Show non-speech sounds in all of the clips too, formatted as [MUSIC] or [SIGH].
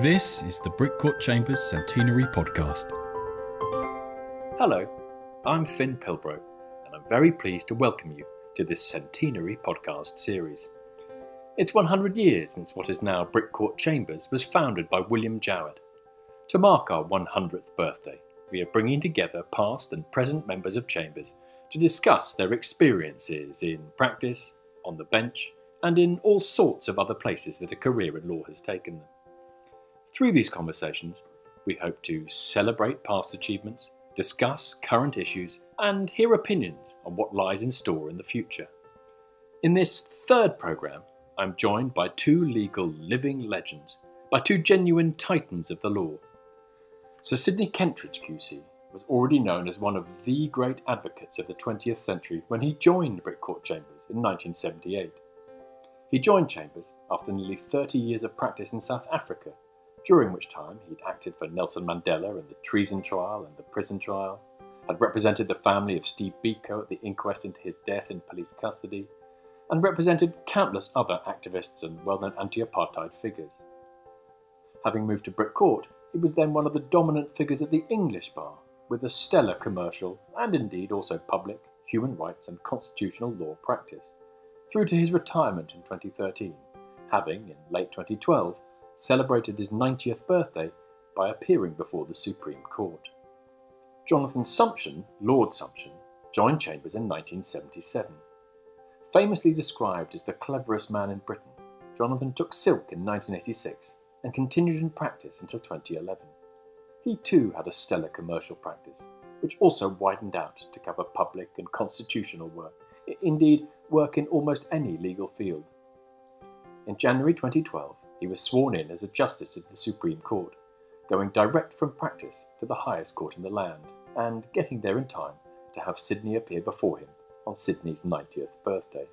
This is the Brick Court Chambers Centenary Podcast. Hello, I'm Fionn Pilbrow, and I'm very pleased to welcome you to this Centenary podcast series. It's 100 years since what is now Brick Court Chambers was founded by William Jowett. To mark our 100th birthday, we are bringing together past and present members of Chambers to discuss their experiences in practice, on the bench, and in all sorts of other places that a career in law has taken them. Through these conversations, we hope to celebrate past achievements, discuss current issues, and hear opinions on what lies in store in the future. In this third programme, I'm joined by two legal living legends, by two genuine titans of the law. Sir Sydney Kentridge QC was already known as one of the great advocates of the 20th century when he joined Brick Court Chambers in 1978. He joined Chambers after nearly 30 years of practice in South Africa during which time he'd acted for Nelson Mandela in the treason trial and the prison trial, had represented the family of Steve Biko at the inquest into his death in police custody, and represented countless other activists and well known anti apartheid figures. Having moved to Brick Court, he was then one of the dominant figures at the English bar, with a stellar commercial and indeed also public human rights and constitutional law practice, through to his retirement in 2013, having, in late 2012, celebrated his 90th birthday by appearing before the Supreme Court. Jonathan Sumption, Lord Sumption, joined Chambers in 1977. Famously described as the cleverest man in Britain, Jonathan took silk in 1986 and continued in practice until 2011. He too had a stellar commercial practice, which also widened out to cover public and constitutional work, indeed, work in almost any legal field. In January 2012, he was sworn in as a Justice of the Supreme Court, going direct from practice to the highest court in the land, and getting there in time to have Sydney appear before him on Sydney's 90th birthday.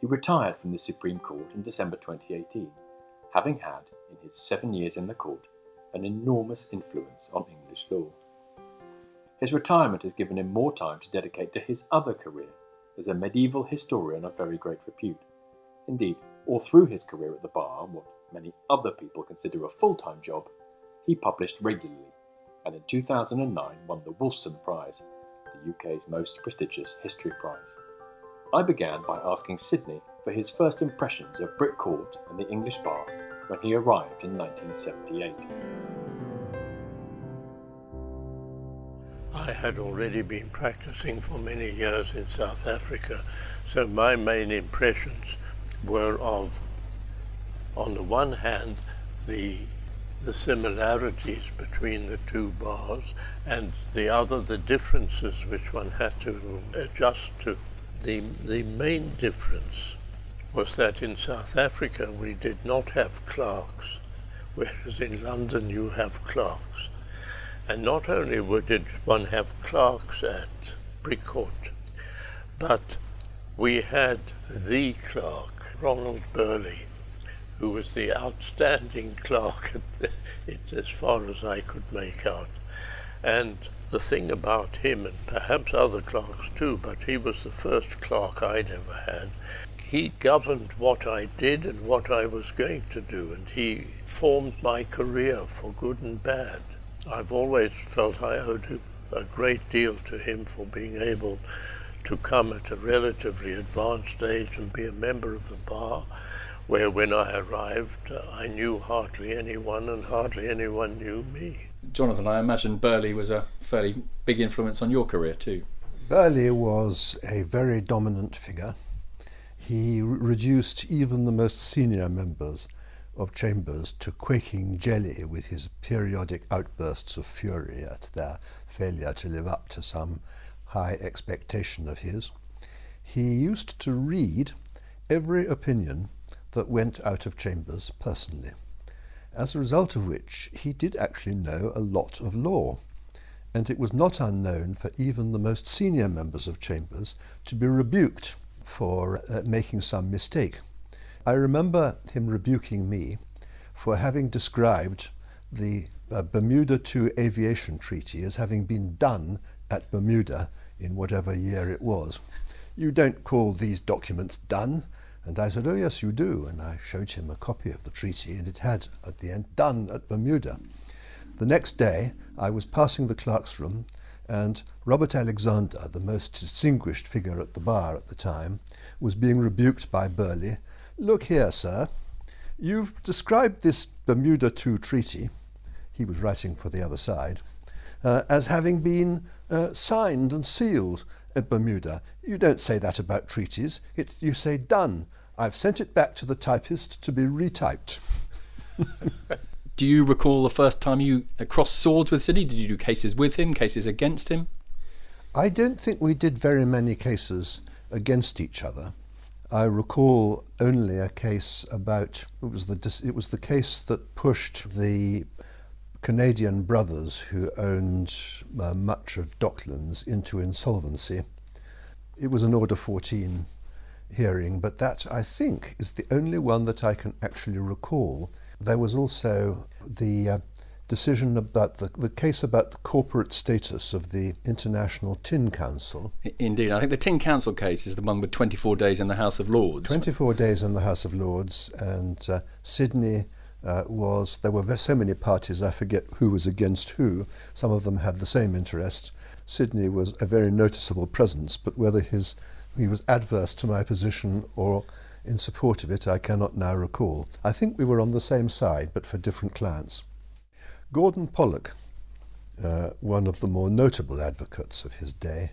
He retired from the Supreme Court in December 2018, having had, in his seven years in the court, an enormous influence on English law. His retirement has given him more time to dedicate to his other career as a medieval historian of very great repute. Indeed, all through his career at the bar, what many other people consider a full time job, he published regularly and in 2009 won the Wolfson Prize, the UK's most prestigious history prize. I began by asking Sydney for his first impressions of Brick Court and the English bar when he arrived in 1978. I had already been practicing for many years in South Africa, so my main impressions were of, on the one hand, the the similarities between the two bars, and the other, the differences which one had to adjust to. The, the main difference was that in South Africa we did not have clerks, whereas in London you have clerks. And not only did one have clerks at Brick Court, but we had the clerk Ronald Burley, who was the outstanding clerk, it, as far as I could make out. And the thing about him, and perhaps other clerks too, but he was the first clerk I'd ever had, he governed what I did and what I was going to do, and he formed my career for good and bad. I've always felt I owed a great deal to him for being able to come at a relatively advanced age and be a member of the bar, where when I arrived, uh, I knew hardly anyone and hardly anyone knew me. Jonathan, I imagine Burley was a fairly big influence on your career too. Burley was a very dominant figure. He reduced even the most senior members of Chambers to quaking jelly with his periodic outbursts of fury at their failure to live up to some high expectation of his, he used to read every opinion that went out of chambers personally, as a result of which he did actually know a lot of law, and it was not unknown for even the most senior members of chambers to be rebuked for uh, making some mistake. I remember him rebuking me for having described the uh, Bermuda II Aviation Treaty as having been done at Bermuda in whatever year it was. You don't call these documents done. And I said, Oh, yes, you do. And I showed him a copy of the treaty, and it had at the end done at Bermuda. The next day, I was passing the clerk's room, and Robert Alexander, the most distinguished figure at the bar at the time, was being rebuked by Burley. Look here, sir, you've described this Bermuda II treaty, he was writing for the other side, uh, as having been uh, signed and sealed at Bermuda. You don't say that about treaties. It's, you say done. I've sent it back to the typist to be retyped. [LAUGHS] do you recall the first time you crossed swords with Sydney? Did you do cases with him, cases against him? I don't think we did very many cases against each other. I recall only a case about it was the it was the case that pushed the Canadian brothers who owned uh, much of Docklands into insolvency. It was an Order 14 hearing, but that I think is the only one that I can actually recall. There was also the uh, decision about the, the case about the corporate status of the International Tin Council. Indeed, I think the Tin Council case is the one with 24 days in the House of Lords. 24 days in the House of Lords, and uh, Sydney uh, was there were so many parties, I forget who was against who. Some of them had the same interest. Sydney was a very noticeable presence, but whether his he was adverse to my position or in support of it, I cannot now recall. I think we were on the same side, but for different clients. Gordon Pollock, uh, one of the more notable advocates of his day,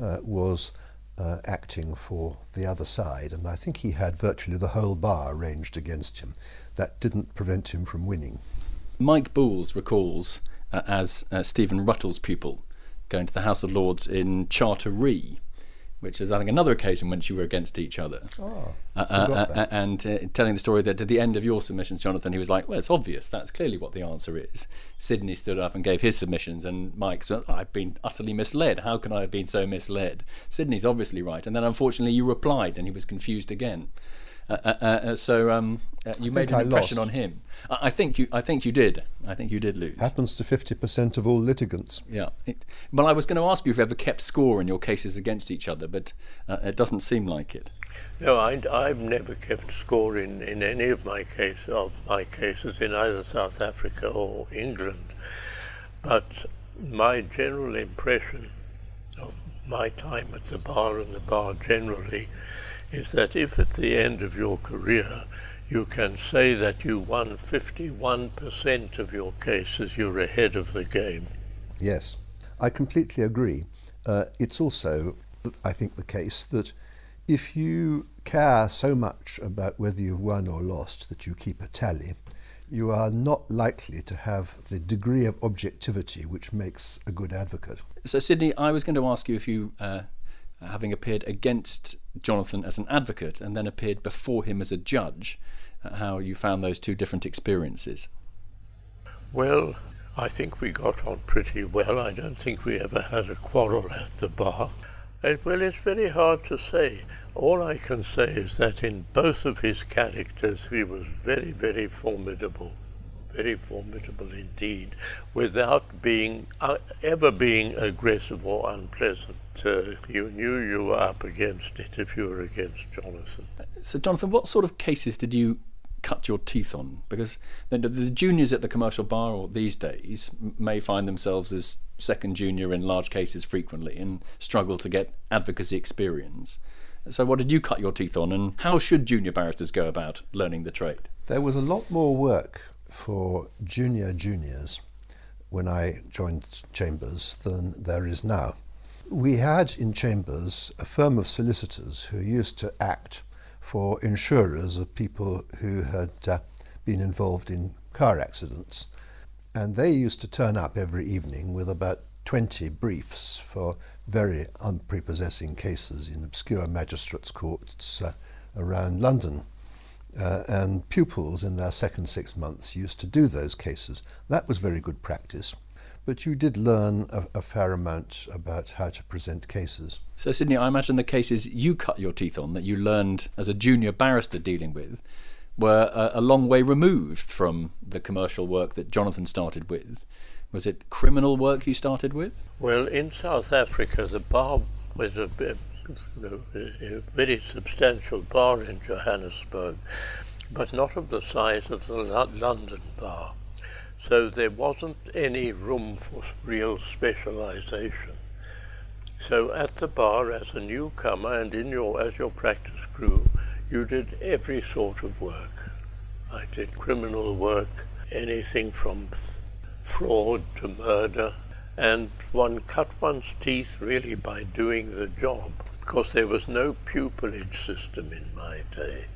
uh, was uh, acting for the other side, and I think he had virtually the whole bar arranged against him. That didn't prevent him from winning. Mike Bools recalls, uh, as uh, Stephen Ruttle's pupil, going to the House of Lords in Charteree which is I think another occasion when you were against each other. Oh, uh, and uh, telling the story that at the end of your submissions, Jonathan, he was like, "Well, it's obvious. That's clearly what the answer is." Sydney stood up and gave his submissions, and Mike said, "I've been utterly misled. How can I have been so misled?" Sydney's obviously right, and then unfortunately you replied, and he was confused again. Uh, uh, uh, so um, you made an impression on him. I, I, think you. I think you did. I think you did lose. Happens to fifty percent of all litigants. Yeah. It, well, I was going to ask you if you ever kept score in your cases against each other, but it doesn't seem like it. No, I, have never kept score in, in any of my case of my cases in either South Africa or England. But my general impression of my time at the bar and the bar generally is that if at the end of your career you can say that you won 51% of your cases, you're ahead of the game. Yes, I completely agree. Uh, it's also, I think, the case that if you care so much about whether you've won or lost that you keep a tally, you are not likely to have the degree of objectivity which makes a good advocate. So, Sydney, I was going to ask you if you uh, having appeared against Jonathan as an advocate and then appeared before him as a judge, uh, how you found those two different experiences. Well, I think we got on pretty well. I don't think we ever had a quarrel at the bar. It, well, it's very hard to say. All I can say is that in both of his characters, he was very, very formidable very formidable indeed, without being uh, ever being aggressive or unpleasant. Uh, you knew you were up against it if you were against Jonathan. So, Jonathan, what sort of cases did you cut your teeth on? Because the, the juniors at the commercial bar these days may find themselves as second junior in large cases frequently and struggle to get advocacy experience. So, what did you cut your teeth on, and how should junior barristers go about learning the trade? There was a lot more work for junior juniors when I joined Chambers than there is now. We had in Chambers a firm of solicitors who used to act for insurers of people who had uh, been involved in car accidents. And they used to turn up every evening with about 20 briefs for very unprepossessing cases in obscure magistrates' courts uh, around London. Uh, and pupils in their second six months used to do those cases. That was very good practice. But you did learn a, a, fair amount about how to present cases. So, Sydney, I imagine the cases you cut your teeth on, that you learned as a junior barrister dealing with, were a, a long way removed from the commercial work that Jonathan started with. Was it criminal work you started with? Well, in South Africa, the bar was a a very substantial bar in Johannesburg, but not of the size of the London bar. So there wasn't any room for real specialization. So at the bar, as a newcomer and in your as your practice grew, you did every sort of work. I did criminal work, anything from fraud to murder, and one cut one's teeth really by doing the job because there was no pupillage system in my day.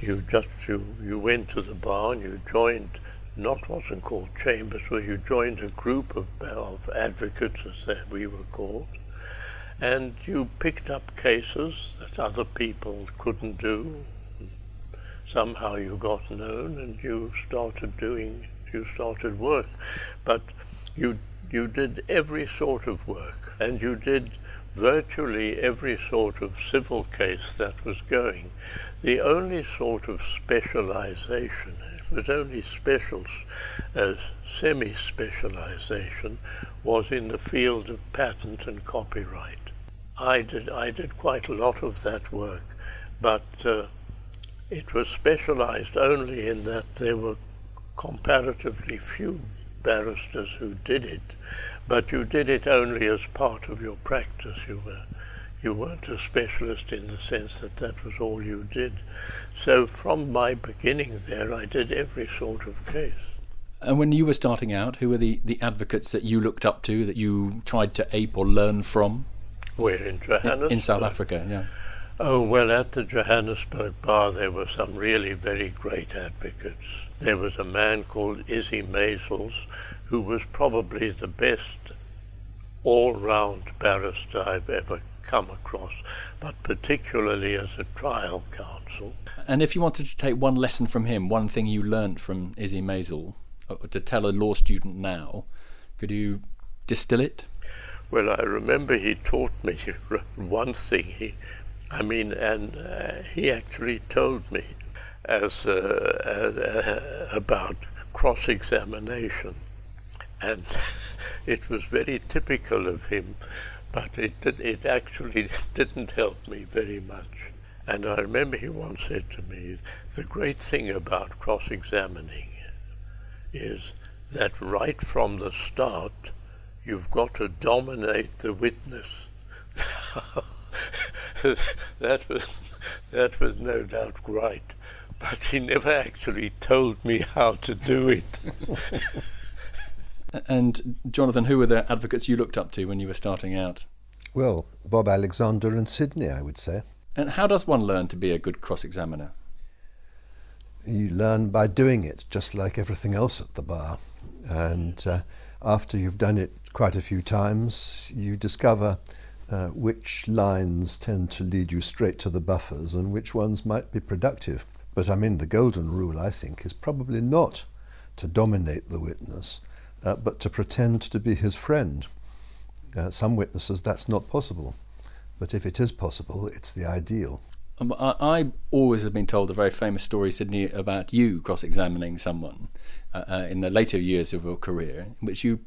You just you, you went to the bar and you joined not wasn't called chambers, where you joined a group of, of advocates, as we were called, and you picked up cases that other people couldn't do. Somehow you got known and you started doing, you started work, but you you did every sort of work, and you did virtually every sort of civil case that was going. The only sort of specialization, was only special, uh, semi-specialization, was in the field of patent and copyright. I did, I did quite a lot of that work, but uh, it was specialized only in that there were comparatively few barristers who did it, but you did it only as part of your practice. You were you weren't a specialist in the sense that that was all you did. So from my beginning there, I did every sort of case. And when you were starting out, who were the, the advocates that you looked up to, that you tried to ape or learn from? Where in Johannesburg? In South Africa, yeah. Oh, well, at the Johannesburg bar, there were some really very great advocates. There was a man called Izzy Maisels, who was probably the best all round barrister I've ever come across, but particularly as a trial counsel. And if you wanted to take one lesson from him, one thing you learnt from Izzy Maisel, uh, to tell a law student now, could you distill it? Well, I remember he taught me [LAUGHS] one thing. He I mean, and uh, he actually told me as, uh, uh, about cross-examination, and [LAUGHS] it was very typical of him, but it did, it actually [LAUGHS] didn't help me very much. And I remember he once said to me, the great thing about cross-examining is that right from the start, you've got to dominate the witness. [LAUGHS] that was that was no doubt right, but he never actually told me how to do it. [LAUGHS] and Jonathan, who were the advocates you looked up to when you were starting out? Well, Bob Alexander and Sydney, I would say. And how does one learn to be a good cross-examiner? You learn by doing it, just like everything else at the bar. And uh, after you've done it quite a few times, you discover uh, which lines tend to lead you straight to the buffers and which ones might be productive. But I mean, the golden rule, I think, is probably not to dominate the witness, uh, but to pretend to be his friend. Uh, some witnesses, that's not possible. But if it is possible, it's the ideal. Um, I, I, always have been told a very famous story, Sydney, about you cross examining someone uh, uh, in the later years of your career, in which you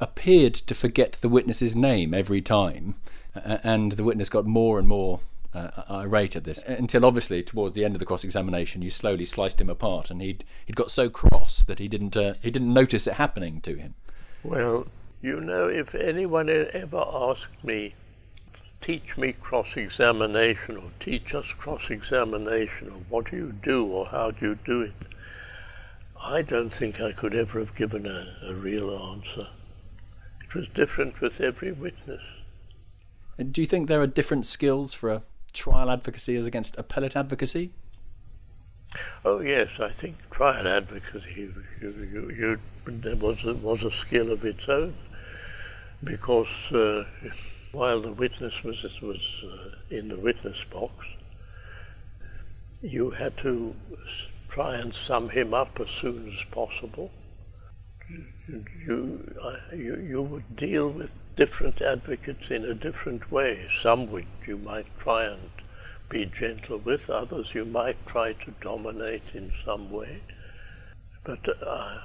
appeared to forget the witness's name every time and the witness got more and more uh, irate at this. Until obviously towards the end of the cross examination you slowly sliced him apart and he'd he'd got so cross that he didn't uh, he didn't notice it happening to him. Well you know if anyone ever asked me teach me cross examination or teach us cross examination or what do you do or how do you do it? I don't think I could ever have given a, a real answer. It was different with every witness. Do you think there are different skills for a trial advocacy as against appellate advocacy? Oh yes, I think trial advocacy you, you, you, was a, was a skill of its own, because uh, while the witness was was uh, in the witness box, you had to try and sum him up as soon as possible you, uh, you, you would deal with different advocates in a different way. Some would you might try and be gentle with, others you might try to dominate in some way. But uh,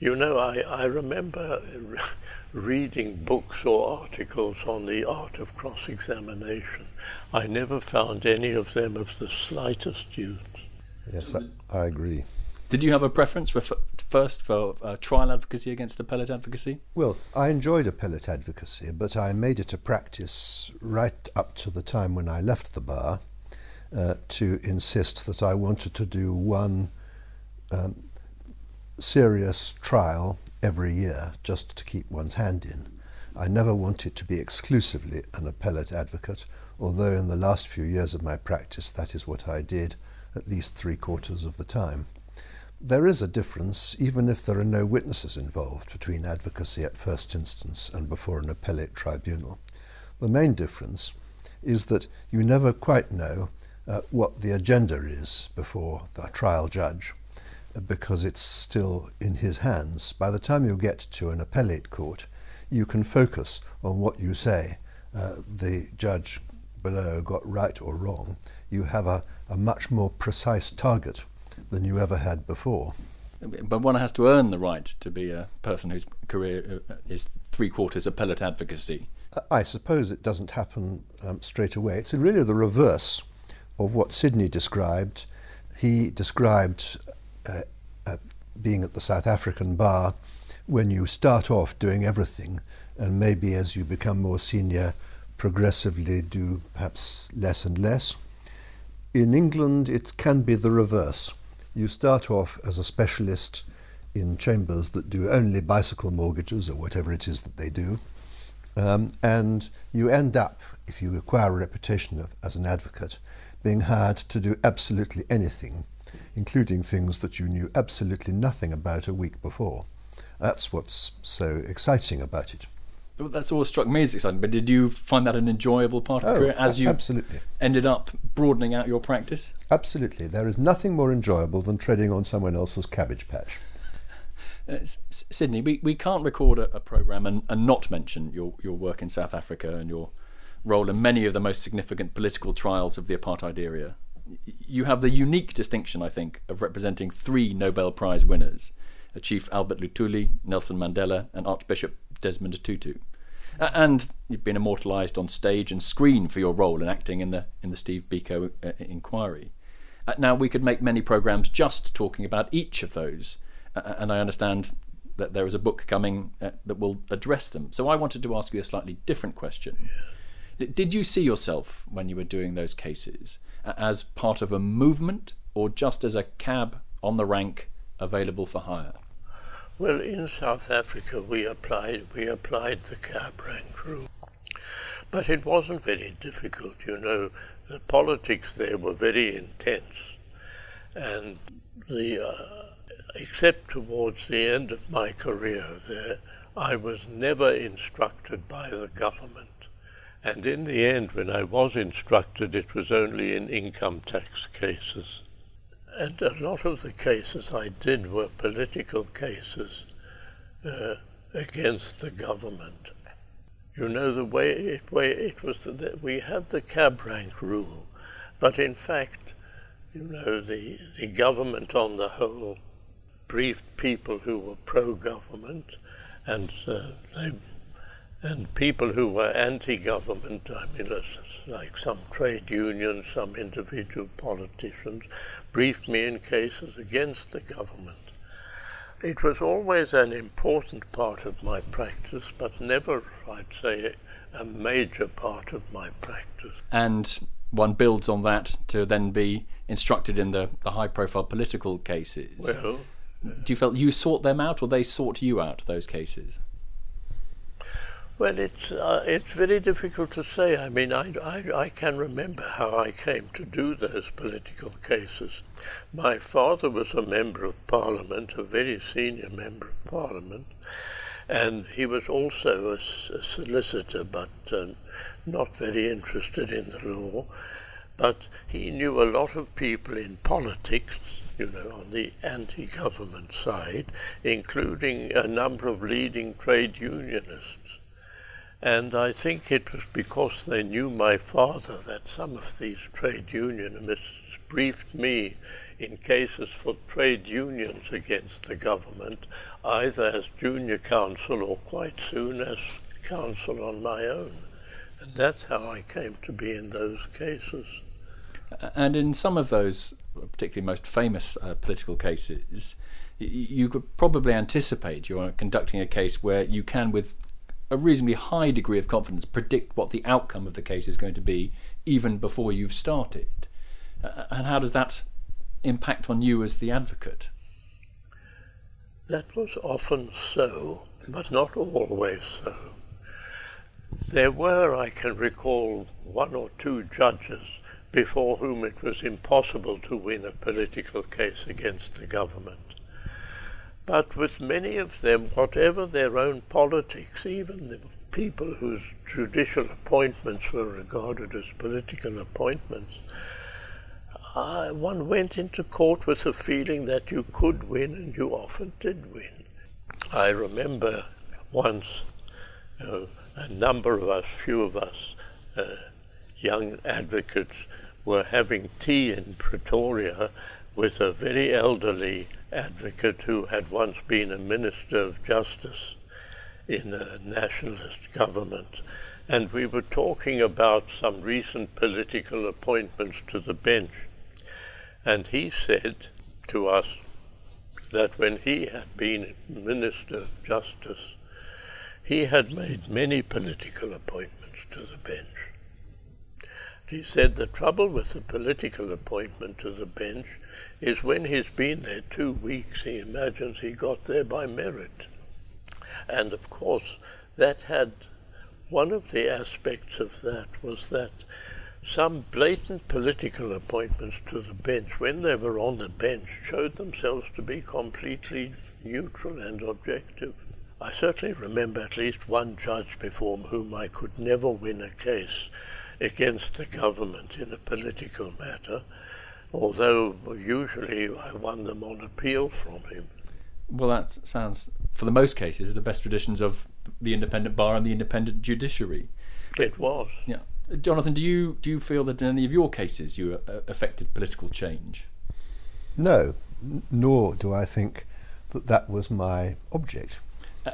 You know, I, I remember [LAUGHS] reading books or articles on the art of cross examination. I never found any of them of the slightest use. Yes, I, I agree. Did you have a preference for f- first for uh, trial advocacy against appellate advocacy? Well, I enjoyed appellate advocacy, but I made it a practice right up to the time when I left the bar uh, to insist that I wanted to do one um, serious trial every year just to keep one's hand in. I never wanted to be exclusively an appellate advocate, although in the last few years of my practice that is what I did at least three quarters of the time. There is a difference, even if there are no witnesses involved, between advocacy at first instance and before an appellate tribunal. The main difference is that you never quite know uh, what the agenda is before the trial judge because it's still in his hands. By the time you get to an appellate court, you can focus on what you say uh, the judge below got right or wrong. You have a, a much more precise target than you ever had before. But one has to earn the right to be a person whose career uh, is three quarters appellate advocacy. I suppose it doesn't happen um, straight away. It's really the reverse of what Sydney described. He described uh, uh, being at the South African bar when you start off doing everything, and maybe as you become more senior, progressively do perhaps less and less. In England, it can be the reverse you start off as a specialist in chambers that do only bicycle mortgages or whatever it is that they do. Um, and you end up, if you acquire a reputation of, as an advocate, being hired to do absolutely anything, including things that you knew absolutely nothing about a week before. That's what's so exciting about it that's always struck me as exciting. But did you find that an enjoyable part of oh, career as you absolutely. ended up broadening out your practice? Absolutely. There is nothing more enjoyable than treading on someone else's cabbage patch. Uh, Sydney, we, we can't record a, a programme and, and not mention your, your work in South Africa and your role in many of the most significant political trials of the apartheid era. You have the unique distinction, I think, of representing three Nobel Prize winners Chief Albert Luthuli, Nelson Mandela, and Archbishop Desmond Tutu. Uh, and you've been immortalised on stage and screen for your role in acting in the in the Steve Biko uh, inquiry. Uh, now we could make many programs just talking about each of those, uh, uh, and I understand that there is a book coming uh, that will address them. So I wanted to ask you a slightly different question. Yeah. Did you see yourself when you were doing those cases as part of a movement, or just as a cab on the rank available for hire? Well, in South Africa, we applied we applied the cab rank rule, but it wasn't very difficult. You know, the politics there were very intense, and the uh, except towards the end of my career there, I was never instructed by the government. And in the end, when I was instructed, it was only in income tax cases. And a lot of the cases I did were political cases uh, against the government. You know, the way it, way it was that we had the cab rank rule, but in fact, you know, the, the government on the whole briefed people who were pro-government and uh, they and people who were anti-government, I mean, uh, like some trade unions, some individual politicians, briefed me in cases against the government. It was always an important part of my practice, but never, I'd say, a major part of my practice. And one builds on that to then be instructed in the, the high profile political cases. Well, do you feel you sought them out or they sought you out, those cases? Well, it's uh, it's very difficult to say. I mean, I, I, I can remember how I came to do those political cases. My father was a member of Parliament, a very senior member of Parliament, and he was also a, a solicitor, but uh, not very interested in the law. But he knew a lot of people in politics, you know, on the anti-government side, including a number of leading trade unionists. And I think it was because they knew my father that some of these trade unionists briefed me in cases for trade unions against the government, either as junior counsel or quite soon as counsel on my own. And that's how I came to be in those cases. And in some of those, particularly most famous uh, political cases, you could probably anticipate you're conducting a case where you can, with a reasonably high degree of confidence, predict what the outcome of the case is going to be even before you've started. Uh, and how does that impact on you as the advocate? That was often so, but not always so. There were, I can recall, one or two judges before whom it was impossible to win a political case against the government. But with many of them, whatever their own politics, even the people whose judicial appointments were regarded as political appointments, uh, one went into court with the feeling that you could win, and you often did win. I remember once uh, a number of us, few of us, uh, young advocates, were having tea in Pretoria with a very elderly advocate who had once been a minister of justice in a nationalist government. And we were talking about some recent political appointments to the bench. And he said to us that when he had been Minister of Justice, he had made many political appointments to the bench. He said the trouble with the political appointment to the bench is when he's been there two weeks, he imagines he got there by merit. And of course, that had one of the aspects of that was that some blatant political appointments to the bench, when they were on the bench, showed themselves to be completely neutral and objective. I certainly remember at least one judge before whom I could never win a case against the government in a political matter, although usually I won them on appeal from him. Well, that sounds, for the most cases, the best traditions of the independent bar and the independent judiciary. It was. Yeah, Jonathan, do you do you feel that in any of your cases you uh, affected political change? No, nor do I think that that was my object.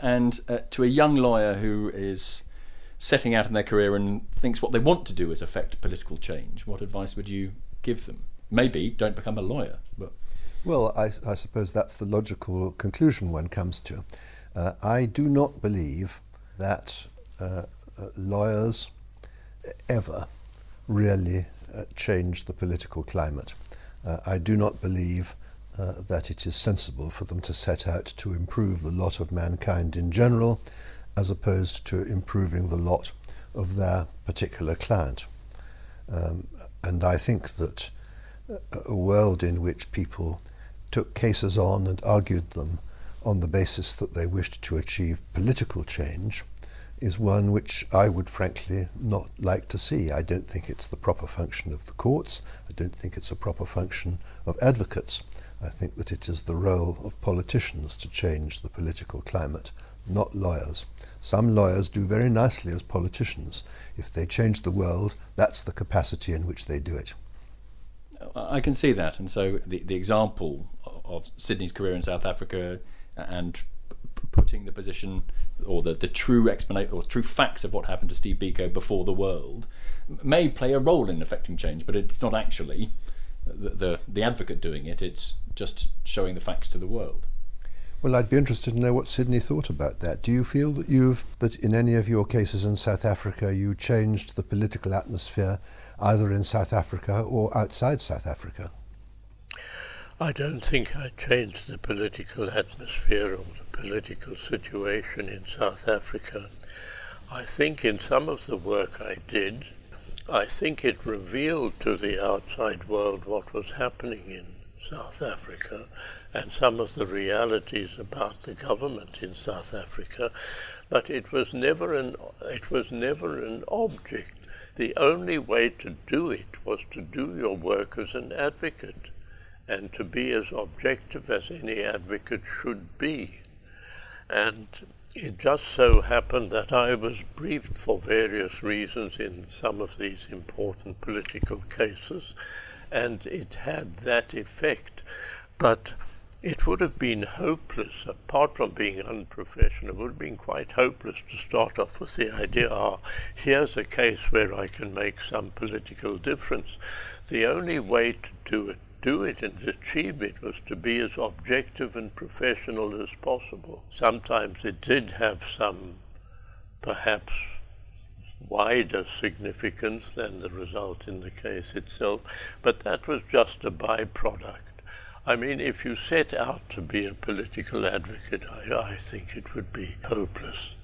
And uh, to a young lawyer who is setting out in their career and thinks what they want to do is affect political change, what advice would you give them? Maybe don't become a lawyer, but. Well, I, I suppose that's the logical conclusion one comes to. Uh, I do not believe that uh, uh, lawyers ever really uh, change the political climate. Uh, I do not believe uh, that it is sensible for them to set out to improve the lot of mankind in general as opposed to improving the lot of their particular client. Um, and I think that a world in which people took cases on and argued them on the basis that they wished to achieve political change is one which I would frankly not like to see. I don't think it's the proper function of the courts. I don't think it's a proper function of advocates. I think that it is the role of politicians to change the political climate, not lawyers. Some lawyers do very nicely as politicians. If they change the world, that's the capacity in which they do it. I can see that. And so the, the example of Sydney's career in South Africa and putting the position or the, the true explanation or true facts of what happened to Steve Biko before the world may play a role in affecting change, but it's not actually the, the, the advocate doing it, it's just showing the facts to the world. Well, I'd be interested to know what Sydney thought about that. Do you feel that you've that in any of your cases in South Africa you changed the political atmosphere either in South Africa or outside South Africa? I don't think I changed the political atmosphere or the political situation in South Africa. I think in some of the work I did, I think it revealed to the outside world what was happening in South Africa and some of the realities about the government in South Africa, but it was never an it was never an object. The only way to do it was to do your work as an advocate and to be as objective as any advocate should be. And it just so happened that I was briefed for various reasons in some of these important political cases, and it had that effect. But it would have been hopeless, apart from being unprofessional, it would have been quite hopeless to start off with the idea, ah, here's a case where I can make some political difference. The only way to do it do it and achieve it was to be as objective and professional as possible. Sometimes it did have some, perhaps, wider significance than the result in the case itself, but that was just a byproduct. I mean, if you set out to be a political advocate, I, I think it would be hopeless.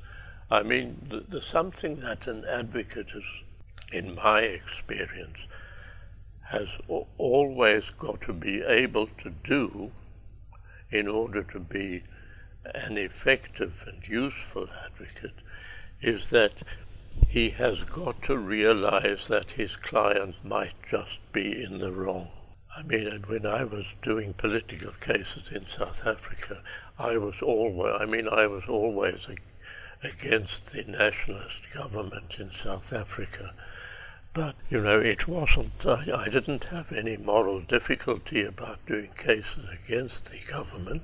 I mean, there's something that an advocate is, in my experience, has always got to be able to do in order to be an effective and useful advocate is that he has got to realize that his client might just be in the wrong. I mean, when I was doing political cases in South Africa, I was always, I mean, I was always against the nationalist government in South Africa. But, you know, it wasn't, I, I, didn't have any moral difficulty about doing cases against the government,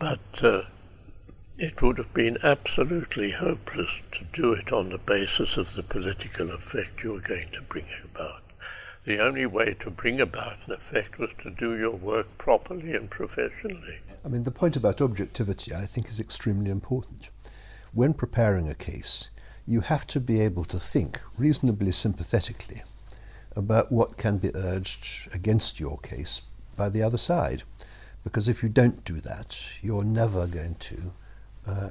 but uh, it would have been absolutely hopeless to do it on the basis of the political effect you were going to bring about. The only way to bring about an effect was to do your work properly and professionally. I mean, the point about objectivity, I think, is extremely important. When preparing a case, you have to be able to think reasonably sympathetically about what can be urged against your case by the other side. Because if you don't do that, you're never going to uh,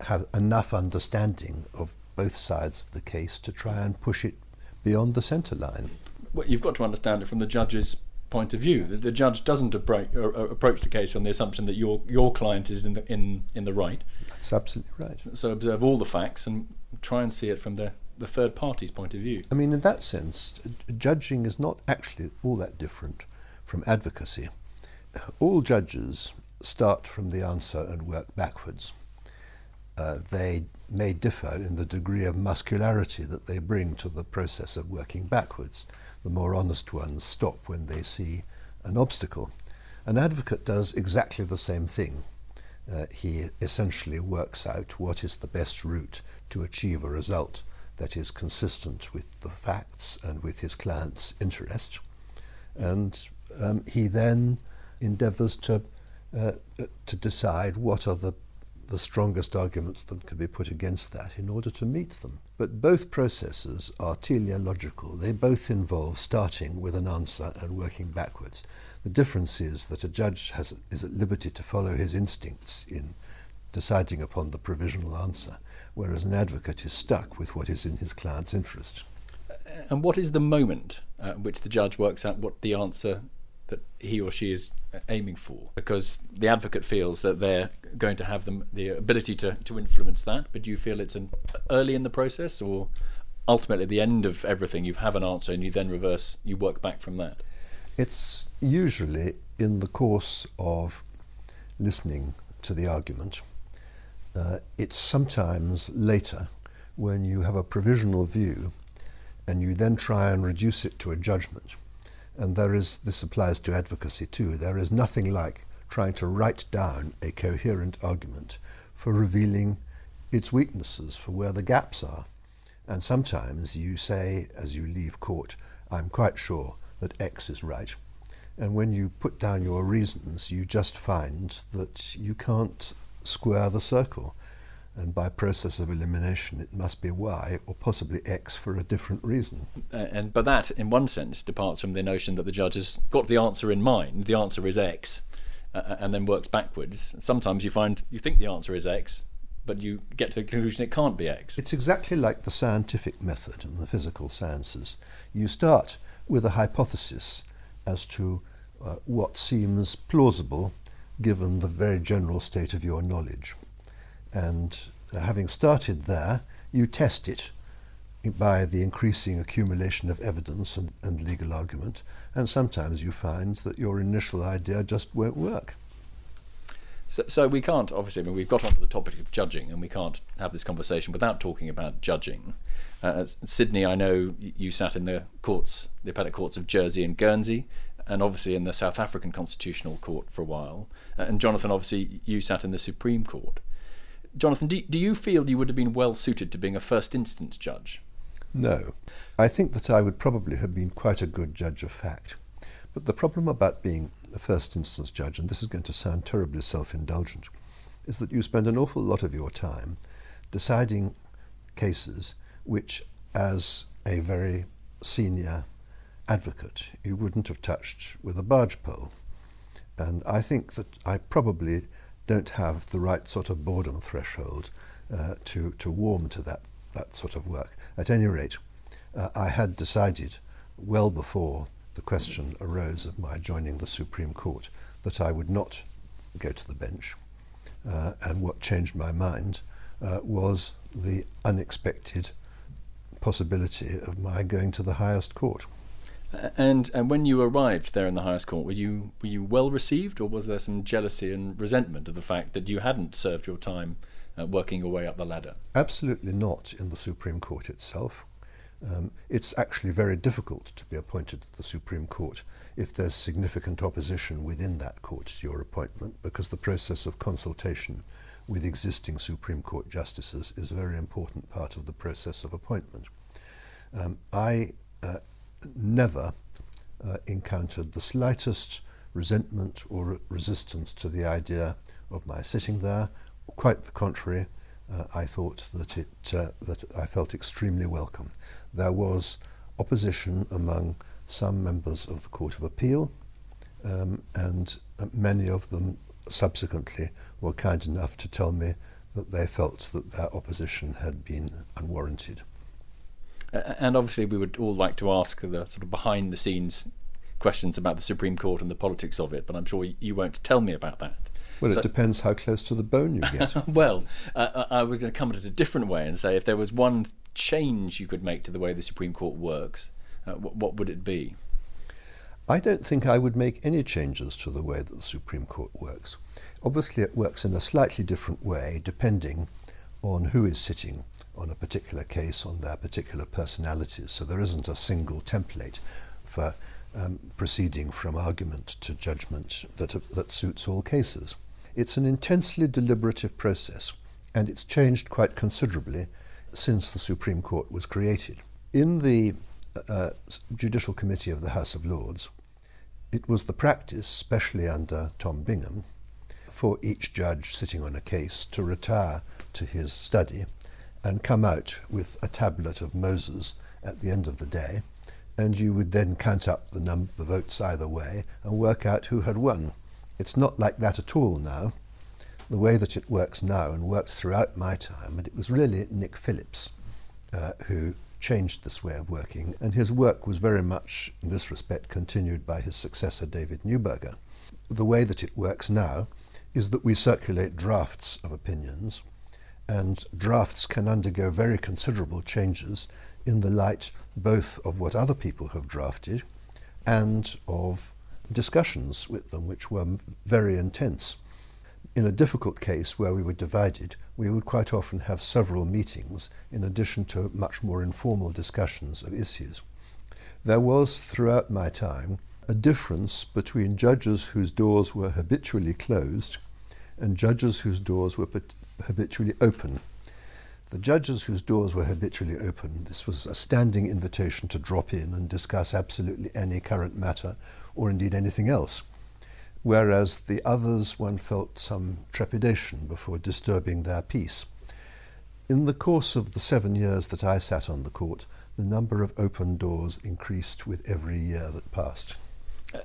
have enough understanding of both sides of the case to try and push it beyond the centre line. Well, you've got to understand it from the judge's point of view. The, the judge doesn't approach, uh, approach the case on the assumption that your your client is in the in in the right. That's absolutely right. So observe all the facts and try and see it from the, the third party's point of view. I mean, in that sense, judging is not actually all that different from advocacy. All judges start from the answer and work backwards. Uh, they may differ in the degree of muscularity that they bring to the process of working backwards. The more honest ones stop when they see an obstacle. An advocate does exactly the same thing uh, he essentially works out what is the best route to achieve a result that is consistent with the facts and with his client's interest. And um, he then endeavours to, uh, to decide what are the, the strongest arguments that can be put against that in order to meet them. But both processes are teleological. They both involve starting with an answer and working backwards. The difference is that a judge has, is at liberty to follow his instincts in deciding upon the provisional answer, whereas an advocate is stuck with what is in his client's interest. And what is the moment at which the judge works out what the answer that he or she is aiming for? Because the advocate feels that they're going to have them, the ability to, to influence that, but do you feel it's an, early in the process or ultimately at the end of everything you have an answer and you then reverse, you work back from that? It's usually in the course of listening to the argument. Uh, it's sometimes later when you have a provisional view and you then try and reduce it to a judgment. And there is, this applies to advocacy too, there is nothing like trying to write down a coherent argument for revealing its weaknesses, for where the gaps are. And sometimes you say, as you leave court, I'm quite sure that X is right. And when you put down your reasons, you just find that you can't square the circle. And by process of elimination, it must be Y or possibly X for a different reason. Uh, and but that, in one sense, departs from the notion that the judge has got the answer in mind. The answer is X, uh, uh and then works backwards. Sometimes you find you think the answer is X, but you get to the conclusion it can't be X. It's exactly like the scientific method in the physical sciences. You start with a hypothesis as to uh, what seems plausible given the very general state of your knowledge. And having started there, you test it by the increasing accumulation of evidence and, and legal argument, and sometimes you find that your initial idea just won't work. So, so we can't obviously. I mean, we've got onto the topic of judging, and we can't have this conversation without talking about judging. Uh, Sydney, I know you sat in the courts, the appellate courts of Jersey and Guernsey, and obviously in the South African Constitutional Court for a while. Uh, and Jonathan, obviously, you sat in the Supreme Court. Jonathan, do, do you feel you would have been well suited to being a first instance judge? No. I think that I would probably have been quite a good judge of fact. But the problem about being a first instance judge, and this is going to sound terribly self indulgent, is that you spend an awful lot of your time deciding cases which, as a very senior advocate, you wouldn't have touched with a barge pole. And I think that I probably don't have the right sort of boredom threshold uh, to, to warm to that, that sort of work. At any rate, uh, I had decided well before the question arose of my joining the Supreme Court that I would not go to the bench. Uh, and what changed my mind uh, was the unexpected possibility of my going to the highest court. And and when you arrived there in the highest court, were you were you well received, or was there some jealousy and resentment of the fact that you hadn't served your time uh, working your way up the ladder? Absolutely not in the Supreme Court itself. Um, it's actually very difficult to be appointed to the Supreme Court if there's significant opposition within that court to your appointment, because the process of consultation with existing Supreme Court justices is a very important part of the process of appointment. Um, I uh, never uh, encountered the slightest resentment or resistance to the idea of my sitting there. Quite the contrary, uh, I thought that it uh, that I felt extremely welcome. There was opposition among some members of the Court of Appeal, um, and uh, many of them subsequently were kind enough to tell me that they felt that their opposition had been unwarranted. And obviously, we would all like to ask the sort of behind the scenes questions about the Supreme Court and the politics of it, but I'm sure you won't tell me about that. Well, so, it depends how close to the bone you get. [LAUGHS] well, uh, I was going to come at it a different way and say if there was one change you could make to the way the Supreme Court works, uh, what, what would it be? I don't think I would make any changes to the way that the Supreme Court works. Obviously, it works in a slightly different way depending on who is sitting on a particular case, on their particular personalities. So there isn't a single template for um, proceeding from argument to judgment that, that suits all cases. It's an intensely deliberative process, and it's changed quite considerably since the Supreme Court was created. In the uh, Judicial Committee of the House of Lords, it was the practice, especially under Tom Bingham, for each judge sitting on a case to retire to his study and come out with a tablet of Moses at the end of the day, and you would then count up the, num- the votes either way and work out who had won. It's not like that at all now. The way that it works now and worked throughout my time, and it was really Nick Phillips uh, who changed this way of working, and his work was very much, in this respect, continued by his successor David Neuberger. The way that it works now is that we circulate drafts of opinions and drafts can undergo very considerable changes in the light both of what other people have drafted and of discussions with them, which were very intense. In a difficult case where we were divided, we would quite often have several meetings in addition to much more informal discussions of issues. There was, throughout my time, a difference between judges whose doors were habitually closed and judges whose doors were habitually open. The judges whose doors were habitually open, this was a standing invitation to drop in and discuss absolutely any current matter or indeed anything else. Whereas the others, one felt some trepidation before disturbing their peace. In the course of the seven years that I sat on the court, the number of open doors increased with every year that passed.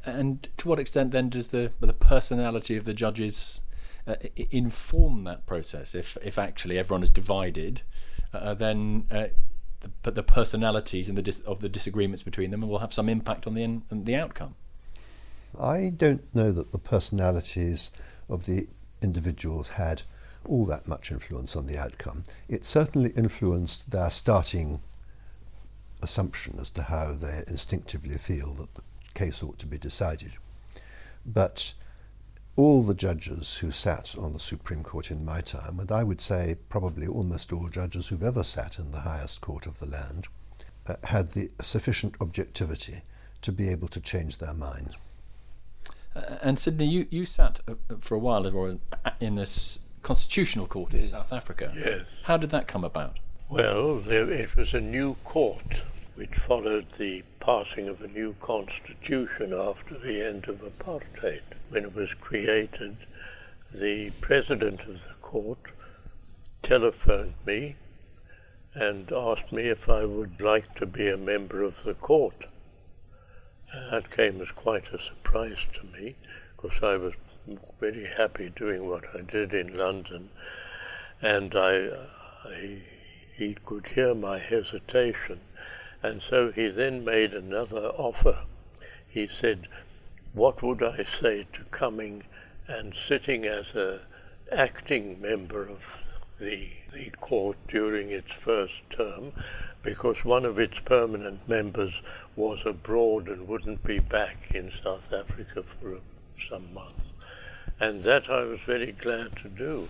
And to what extent then does the the personality of the judges uh, inform that process. If if actually everyone is divided, uh, then uh, the, the personalities and the dis- of the disagreements between them will have some impact on the in, on the outcome. I don't know that the personalities of the individuals had all that much influence on the outcome. It certainly influenced their starting assumption as to how they instinctively feel that the case ought to be decided. But all the judges who sat on the Supreme Court in my time, and I would say probably almost all judges who've ever sat in the highest court of the land, uh, had the sufficient objectivity to be able to change their mind. Uh, and Sydney, you, you sat uh, for a while in this constitutional court in South Africa. Yes. How did that come about? Well, there, it was a new court which followed the passing of a new constitution after the end of apartheid. When it was created, the president of the court telephoned me and asked me if I would like to be a member of the court. And that came as quite a surprise to me because I was very happy doing what I did in London, and I, I, he could hear my hesitation, and so he then made another offer. He said, "What would I say to coming and sitting as a acting member of the the court during its first term because one of its permanent members was abroad and wouldn't be back in South Africa for some months. And that I was very glad to do.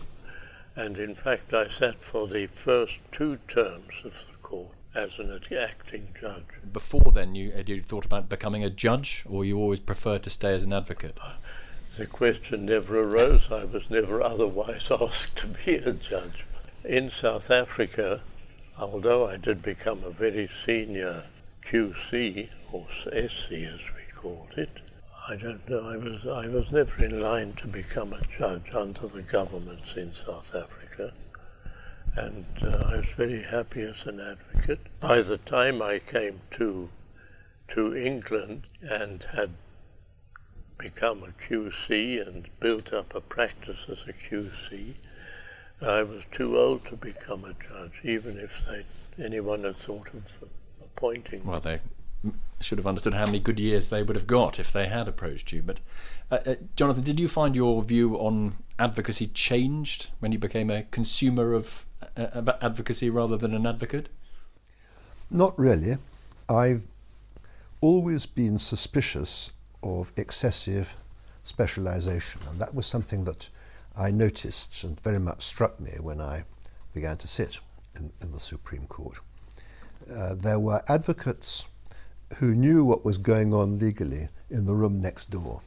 And in fact, I sat for the first two terms of the court as an acting judge. Before then, you had you thought about becoming a judge, or you always preferred to stay as an advocate? Uh, the question never arose. I was never otherwise [LAUGHS] asked to be a judge. In South Africa, although I did become a very senior QC, or SC as we called it, I don't know. I was I was never in line to become a judge under the governments in South Africa, and uh, I was very happy as an advocate. By the time I came to to England and had become a QC and built up a practice as a QC, I was too old to become a judge, even if they, anyone had thought of appointing. Well, they should have understood how many good years they would have got if they had approached you. But uh, uh, Jonathan, did you find your view on advocacy changed when you became a consumer of uh, advocacy rather than an advocate? Not really. I've always been suspicious of excessive specialization, and that was something that I noticed and very much struck me when I began to sit in, in the Supreme Court. Uh, there were advocates who knew what was going on legally in the room next door.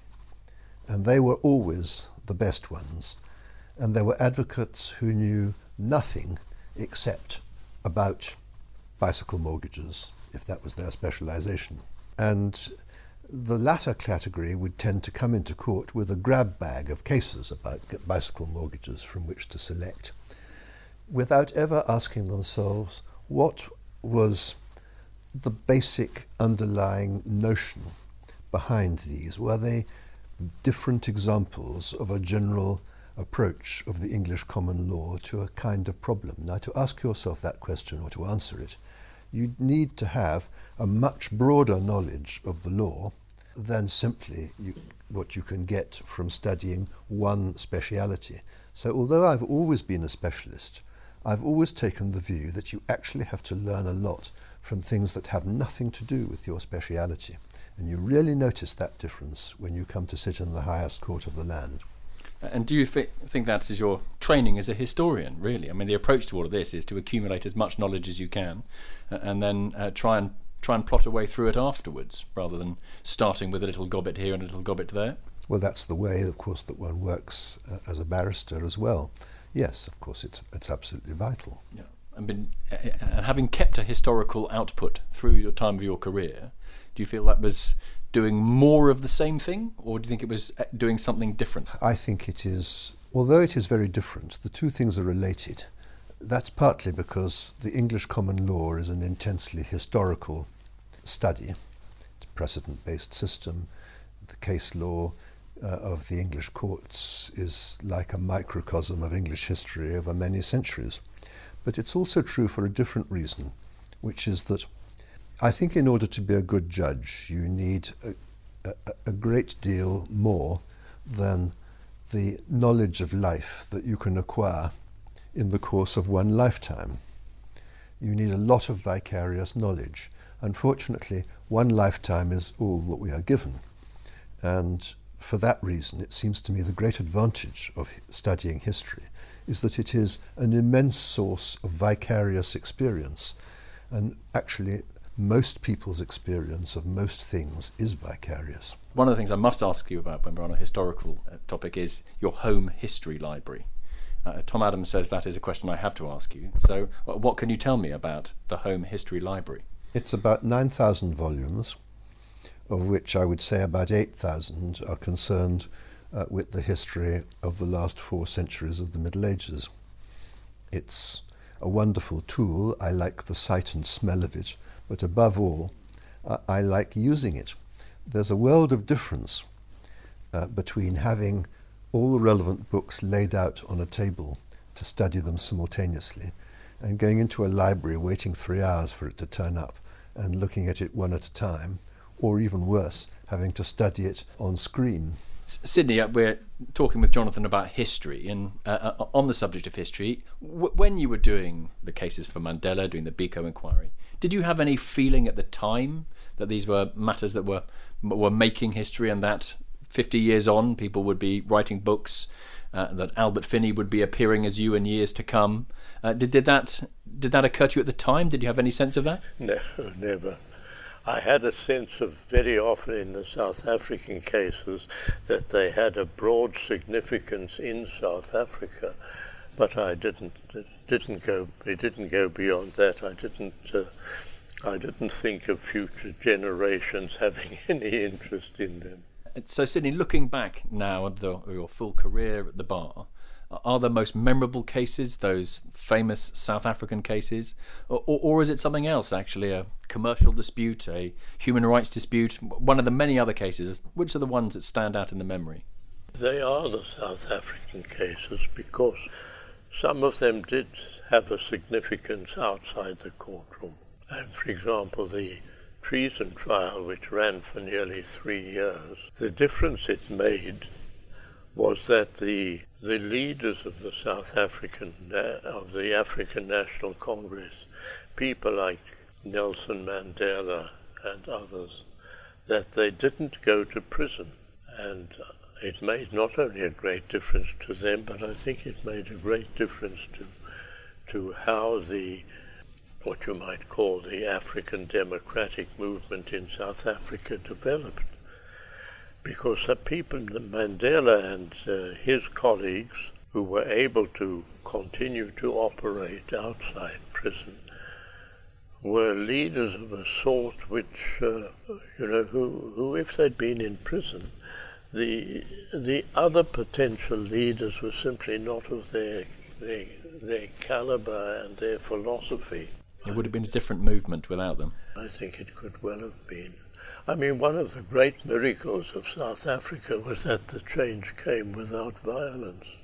And they were always the best ones. And there were advocates who knew nothing except about bicycle mortgages, if that was their specialization. And the latter category would tend to come into court with a grab bag of cases about bicycle mortgages from which to select, without ever asking themselves what was the basic underlying notion behind these? Were they different examples of a general approach of the English common law to a kind of problem? Now, to ask yourself that question or to answer it, you need to have a much broader knowledge of the law than simply you, what you can get from studying one speciality. So, although I've always been a specialist, I've always taken the view that you actually have to learn a lot from things that have nothing to do with your speciality. And you really notice that difference when you come to sit in the highest court of the land. And do you th- think that is your training as a historian, really? I mean, the approach to all of this is to accumulate as much knowledge as you can uh, and then uh, try and try and plot a way through it afterwards rather than starting with a little gobbet here and a little gobbet there? Well, that's the way, of course, that one works uh, as a barrister as well. Yes, of course, it's, it's absolutely vital. Yeah and been and having kept a historical output through your time of your career, do you feel that was doing more of the same thing, or do you think it was uh, doing something different? I think it is. Although it is very different, the two things are related. That's partly because the English common law is an intensely historical study. It's a precedent-based system. The case law uh, of the English courts is like a microcosm of English history over many centuries. But it's also true for a different reason, which is that I think in order to be a good judge, you need a, a, a great deal more than the knowledge of life that you can acquire in the course of one lifetime. You need a lot of vicarious knowledge. Unfortunately, one lifetime is all that we are given. And for that reason, it seems to me the great advantage of studying history is that it is an immense source of vicarious experience. And actually, most people's experience of most things is vicarious. One of the things I must ask you about when we're on a historical uh, topic is your home history library. Uh, Tom Adams says that is a question I have to ask you. So, what can you tell me about the home history library? It's about 9,000 volumes, of which I would say about 8,000 are concerned uh, with the history of the last four centuries of the Middle Ages. It's a wonderful tool. I like the sight and smell of it, but above all, uh, I like using it. There's a world of difference uh, between having all the relevant books laid out on a table to study them simultaneously and going into a library waiting three hours for it to turn up and looking at it one at a time, or even worse, having to study it on screen. Sydney, uh, we're talking with Jonathan about history, and uh, uh, on the subject of history, w- when you were doing the cases for Mandela, doing the Biko inquiry, did you have any feeling at the time that these were matters that were were making history, and that 50 years on, people would be writing books, uh, that Albert Finney would be appearing as you in years to come? Uh, did did that did that occur to you at the time? Did you have any sense of that? [LAUGHS] No, never. I had a sense of very often in the South African cases that they had a broad significance in South Africa, but I didn't didn't go it didn't go beyond that. I didn't uh, I didn't think of future generations having [LAUGHS] any interest in them. So, Sydney, looking back now at the, your full career at the bar, are the most memorable cases those famous South African cases, or, or, is it something else? Actually, a commercial dispute, a human rights dispute, one of the many other cases. Which are the ones that stand out in the memory? They are the South African cases because some of them did have a significance outside the courtroom. And for example, the treason trial, which ran for nearly three years, the difference it made was that the the leaders of the South African uh, of the African National Congress, people like Nelson Mandela and others, that they didn't go to prison, and it made not only a great difference to them, but I think it made a great difference to to how the what you might call the African democratic movement in South Africa developed because the people, Mandela and uh, his colleagues, who were able to continue to operate outside prison, were leaders of a sort which, uh, you know, who, who, if they'd been in prison, the the other potential leaders were simply not of their their, their caliber and their philosophy. It would have been a different movement without them. I think it could well have been. I mean, one of the great miracles of South Africa was that the change came without violence.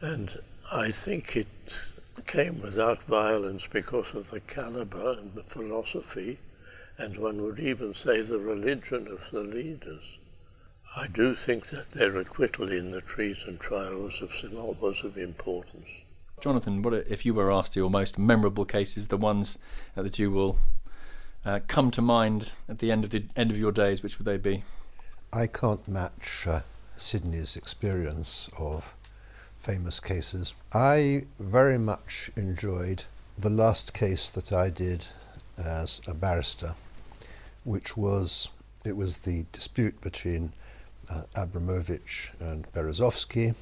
And I think it came without violence because of the caliber and the philosophy, and one would even say the religion of the leaders. I do think that their acquittal in the treason trial was of, was of importance. Jonathan, what if you were asked your most memorable cases, the ones that you will uh, come to mind at the end of the end of your days? Which would they be? I can't match uh, Sydney's experience of famous cases. I very much enjoyed the last case that I did as a barrister, which was it was the dispute between uh, Abramovich and Berezovsky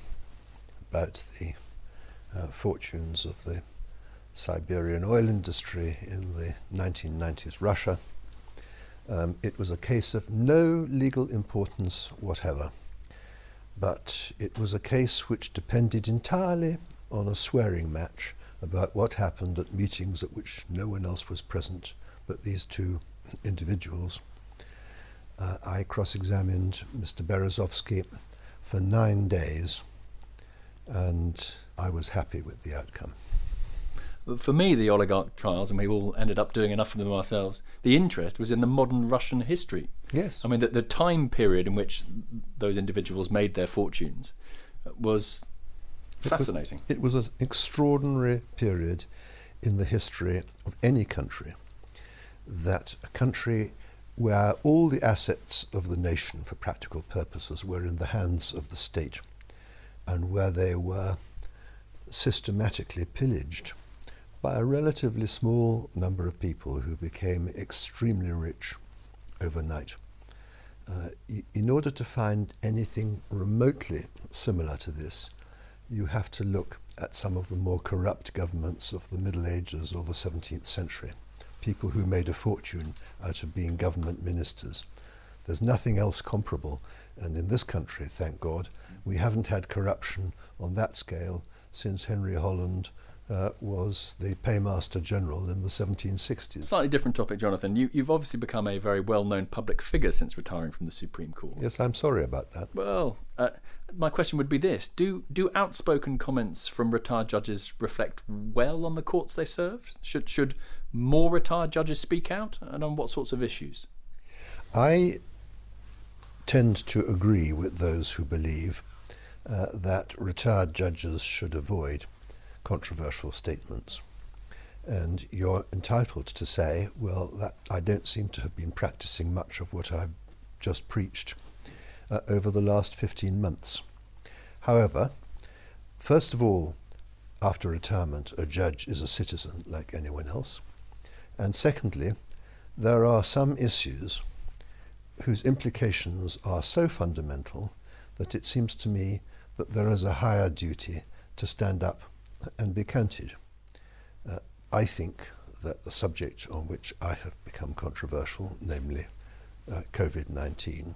about the uh, fortunes of the Siberian oil industry in the 1990s Russia. Um, it was a case of no legal importance whatever, but it was a case which depended entirely on a swearing match about what happened at meetings at which no one else was present but these two individuals. Uh, I cross examined Mr. Berezovsky for nine days and I was happy with the outcome for me, the oligarch trials, and we all ended up doing enough of them ourselves, the interest was in the modern Russian history. Yes. I mean, the, the time period in which those individuals made their fortunes uh, was fascinating. It was, it was an extraordinary period in the history of any country that a country where all the assets of the nation for practical purposes were in the hands of the state and where they were systematically pillaged by a relatively small number of people who became extremely rich overnight. Uh, in order to find anything remotely similar to this, you have to look at some of the more corrupt governments of the Middle Ages or the 17th century, people who made a fortune out of being government ministers. There's nothing else comparable, and in this country, thank God, we haven't had corruption on that scale since Henry Holland uh, was the paymaster general in the 1760s. Slightly different topic, Jonathan. You, have obviously become a very well known public figure since retiring from the Supreme Court. Yes, I'm sorry about that. Well, uh, my question would be this do, do outspoken comments from retired judges reflect well on the courts they served? Should, should more retired judges speak out, and on what sorts of issues? I tend to agree with those who believe uh, that retired judges should avoid controversial statements. And you're entitled to say, well, that I don't seem to have been practicing much of what I've just preached uh, over the last 15 months. However, first of all, after retirement, a judge is a citizen like anyone else. And secondly, there are some issues whose implications are so fundamental that it seems to me that there is a higher duty to stand up and be counted. Uh, I think that the subject on which I have become controversial, namely uh, COVID 19,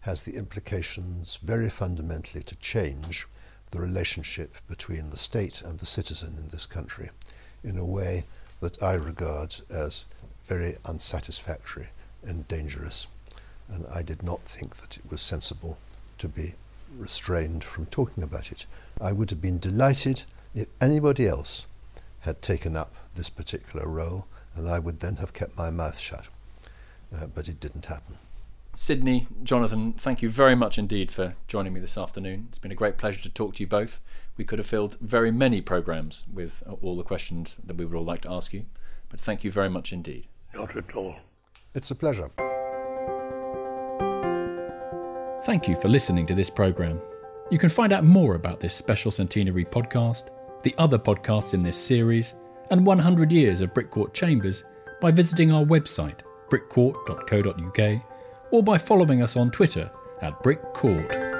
has the implications very fundamentally to change the relationship between the state and the citizen in this country in a way that I regard as very unsatisfactory and dangerous. And I did not think that it was sensible to be restrained from talking about it. I would have been delighted if anybody else had taken up this particular role, and I would then have kept my mouth shut. Uh, but it didn't happen. Sydney, Jonathan, thank you very much indeed for joining me this afternoon. It's been a great pleasure to talk to you both. We could have filled very many programmes with all the questions that we would all like to ask you, but thank you very much indeed. Not at all. It's a pleasure. Thank you for listening to this programme. You can find out more about this special centenary podcast the other podcasts in this series, and 100 years of Brick Court Chambers by visiting our website, brickcourt.co.uk, or by following us on Twitter at brickcourt.